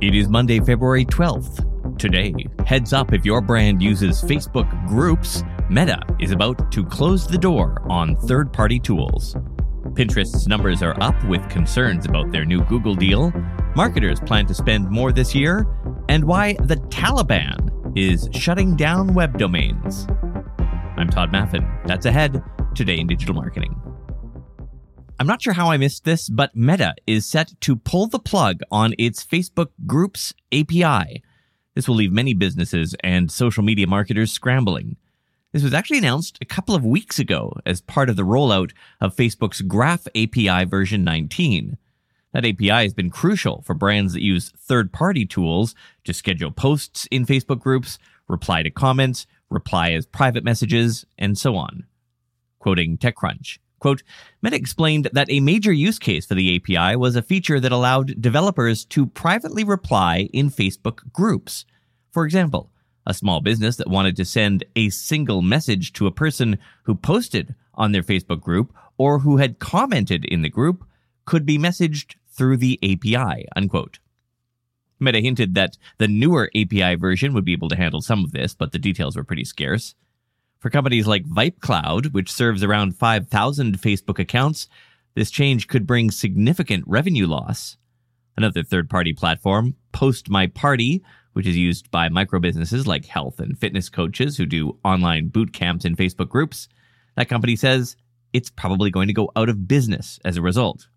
It is Monday, February 12th. Today, heads up if your brand uses Facebook groups, Meta is about to close the door on third party tools. Pinterest's numbers are up with concerns about their new Google deal. Marketers plan to spend more this year, and why the Taliban is shutting down web domains. I'm Tod Maffin. That's ahead today in digital marketing. I'm not sure how I missed this, but Meta is set to pull the plug on its Facebook Groups API. This will leave many businesses and social media marketers scrambling. This was actually announced a couple of weeks ago as part of the rollout of Facebook's Graph API version 19. That API has been crucial for brands that use third party tools to schedule posts in Facebook groups, reply to comments, reply as private messages, and so on. Quoting TechCrunch, Quote, Meta explained that a major use case for the API was a feature that allowed developers to privately reply in Facebook groups. For example, a small business that wanted to send a single message to a person who posted on their Facebook group or who had commented in the group could be messaged through the API, unquote. Meta hinted that the newer API version would be able to handle some of this, but the details were pretty scarce. For companies like VipeCloud, which serves around 5,000 Facebook accounts, this change could bring significant revenue loss. Another third party platform, Post My Party, which is used by micro businesses like health and fitness coaches who do online boot camps in Facebook groups, that company says it's probably going to go out of business as a result.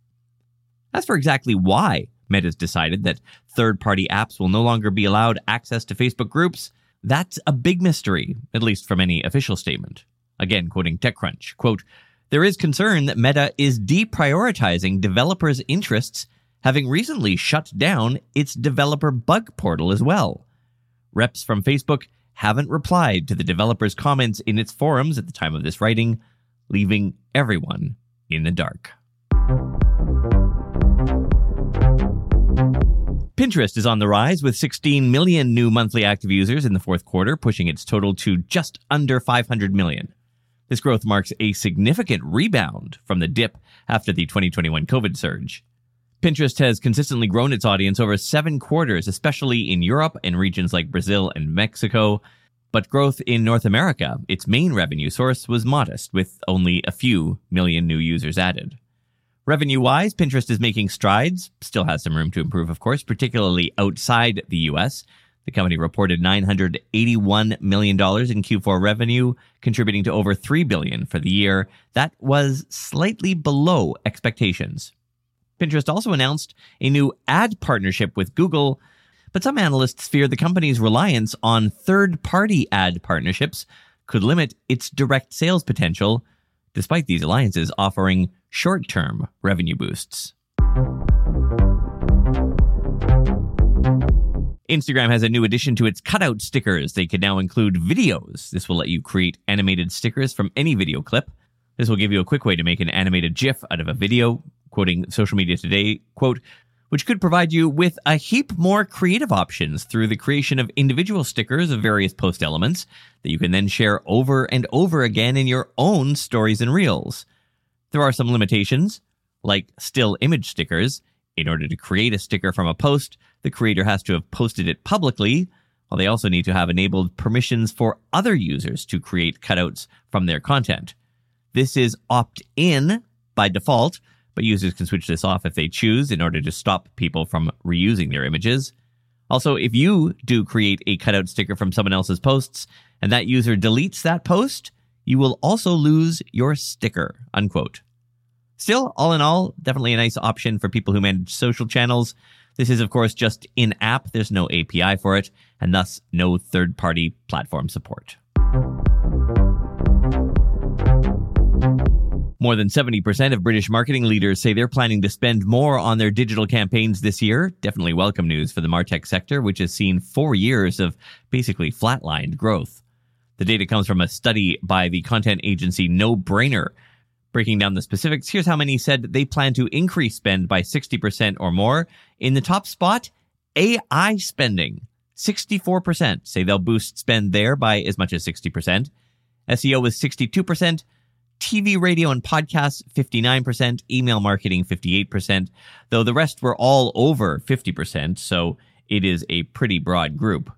As for exactly why Meta's decided that third party apps will no longer be allowed access to Facebook groups, that's a big mystery, at least from any official statement. Again, quoting TechCrunch, quote, there is concern that Meta is deprioritizing developers' interests, having recently shut down its developer bug portal as well. Reps from Facebook haven't replied to the developers' comments in its forums at the time of this writing, leaving everyone in the dark. Pinterest is on the rise with 16 million new monthly active users in the fourth quarter, pushing its total to just under 500 million. This growth marks a significant rebound from the dip after the 2021 COVID surge. Pinterest has consistently grown its audience over seven quarters, especially in Europe and regions like Brazil and Mexico. But growth in North America, its main revenue source, was modest, with only a few million new users added. Revenue wise, Pinterest is making strides, still has some room to improve, of course, particularly outside the US. The company reported $981 million in Q4 revenue, contributing to over 3 billion for the year. That was slightly below expectations. Pinterest also announced a new ad partnership with Google, but some analysts fear the company's reliance on third party ad partnerships could limit its direct sales potential, despite these alliances offering short term revenue boosts. Instagram has a new addition to its cutout stickers. They can now include videos. This will let you create animated stickers from any video clip. This will give you a quick way to make an animated GIF out of a video. Quoting social media today, quote, which could provide you with a heap more creative options through the creation of individual stickers of various post elements that you can then share over and over again in your own stories and reels. There are some limitations, like still image stickers. In order to create a sticker from a post, the creator has to have posted it publicly, while they also need to have enabled permissions for other users to create cutouts from their content. This is opt in by default, but users can switch this off if they choose in order to stop people from reusing their images. Also, if you do create a cutout sticker from someone else's posts and that user deletes that post, you will also lose your sticker, unquote. Still, all in all, definitely a nice option for people who manage social channels. This is, of course, just in app. There's no API for it, and thus no third party platform support. More than 70% of British marketing leaders say they're planning to spend more on their digital campaigns this year. Definitely welcome news for the Martech sector, which has seen four years of basically flatlined growth. The data comes from a study by the content agency No Brainer. Breaking down the specifics, here's how many said they plan to increase spend by 60% or more. In the top spot, AI spending. 64% say they'll boost spend there by as much as 60%. SEO was 62%. TV, radio, and podcasts, 59%, email marketing, 58%, though the rest were all over 50%. So it is a pretty broad group.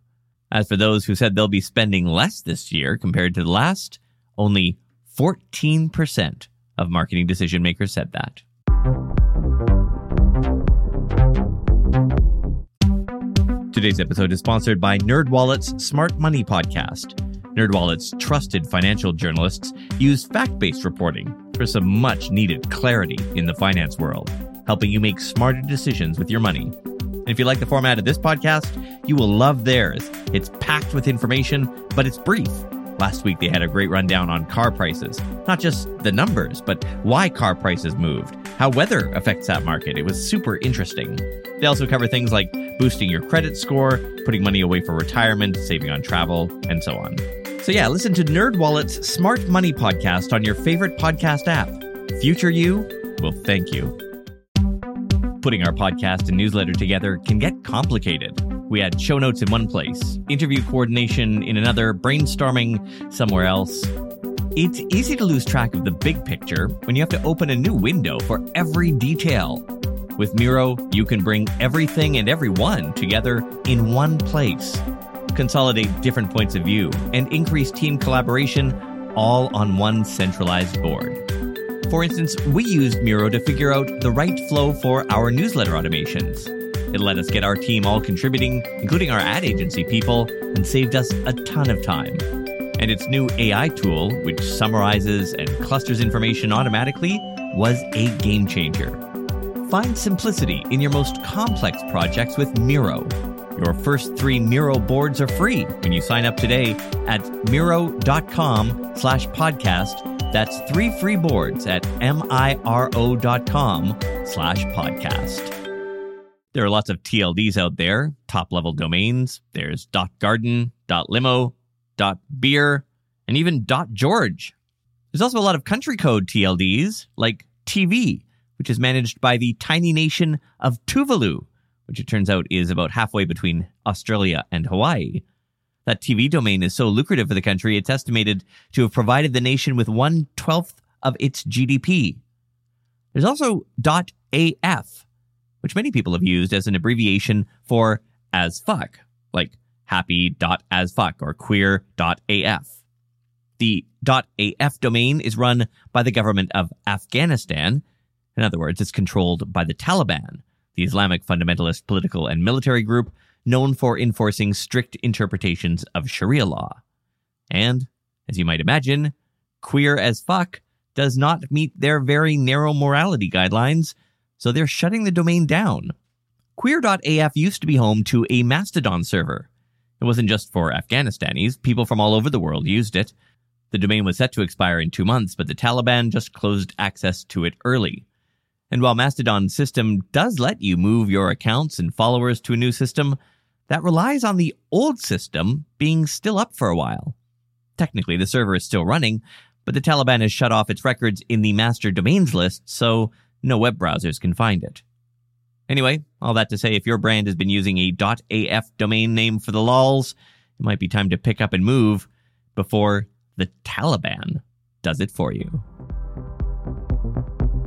As for those who said they'll be spending less this year compared to the last, only 14% of marketing decision makers said that. Today's episode is sponsored by NerdWallet's Smart Money Podcast. NerdWallet's trusted financial journalists use fact-based reporting for some much-needed clarity in the finance world, helping you make smarter decisions with your money. And if you like the format of this podcast, you will love theirs. It's packed with information, but it's brief. Last week, they had a great rundown on car prices. Not just the numbers, but why car prices moved, how weather affects that market. It was super interesting. They also cover things like boosting your credit score, putting money away for retirement, saving on travel, and so on. So yeah, listen to NerdWallet's Smart Money podcast on your favorite podcast app. Future you will thank you. Putting our podcast and newsletter together can get complicated. We had show notes in one place, interview coordination in another, brainstorming somewhere else. It's easy to lose track of the big picture when you have to open a new window for every detail. With Miro, you can bring everything and everyone together in one place, consolidate different points of view, and increase team collaboration all on one centralized board. For instance, we used Miro to figure out the right flow for our newsletter automations. It let us get our team all contributing, including our ad agency people, and saved us a ton of time. And its new AI tool, which summarizes and clusters information automatically, was a game changer. Find simplicity in your most complex projects with Miro. Your first three Miro boards are free when you sign up today at Miro.com slash podcast that's three free boards at miro.com slash podcast. There are lots of TLDs out there, top level domains. There's .garden, .limo, .beer, and even .george. There's also a lot of country code TLDs, like TV, which is managed by the tiny nation of Tuvalu, which it turns out is about halfway between Australia and Hawaii. That TV domain is so lucrative for the country, it's estimated to have provided the nation with one twelfth of its GDP. There's also .af, which many people have used as an abbreviation for as fuck, like happy.asfuck or queer.af. The .af domain is run by the government of Afghanistan. In other words, it's controlled by the Taliban, the Islamic fundamentalist political and military group known for enforcing strict interpretations of Sharia law. And, as you might imagine, queer as fuck does not meet their very narrow morality guidelines, so they're shutting the domain down. Queer.af used to be home to a Mastodon server. It wasn't just for Afghanistanis, people from all over the world used it. The domain was set to expire in two months, but the Taliban just closed access to it early. And while Mastodon's system does let you move your accounts and followers to a new system, that relies on the old system being still up for a while. Technically, the server is still running, but the Taliban has shut off its records in the master domains list, so no web browsers can find it. Anyway, all that to say, if your brand has been using a .af domain name for the lols, it might be time to pick up and move before the Taliban does it for you.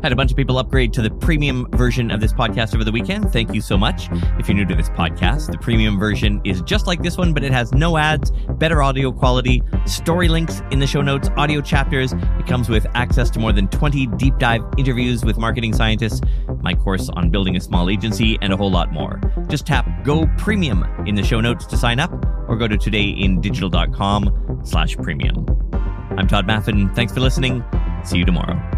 Had a bunch of people upgrade to the premium version of this podcast over the weekend. Thank you so much. If you're new to this podcast, the premium version is just like this one, but it has no ads, better audio quality, story links in the show notes, audio chapters. It comes with access to more than 20 deep dive interviews with marketing scientists, my course on building a small agency, and a whole lot more. Just tap Go Premium in the show notes to sign up or go to todayindigital.com slash premium. I'm Tod Maffin. Thanks for listening. See you tomorrow.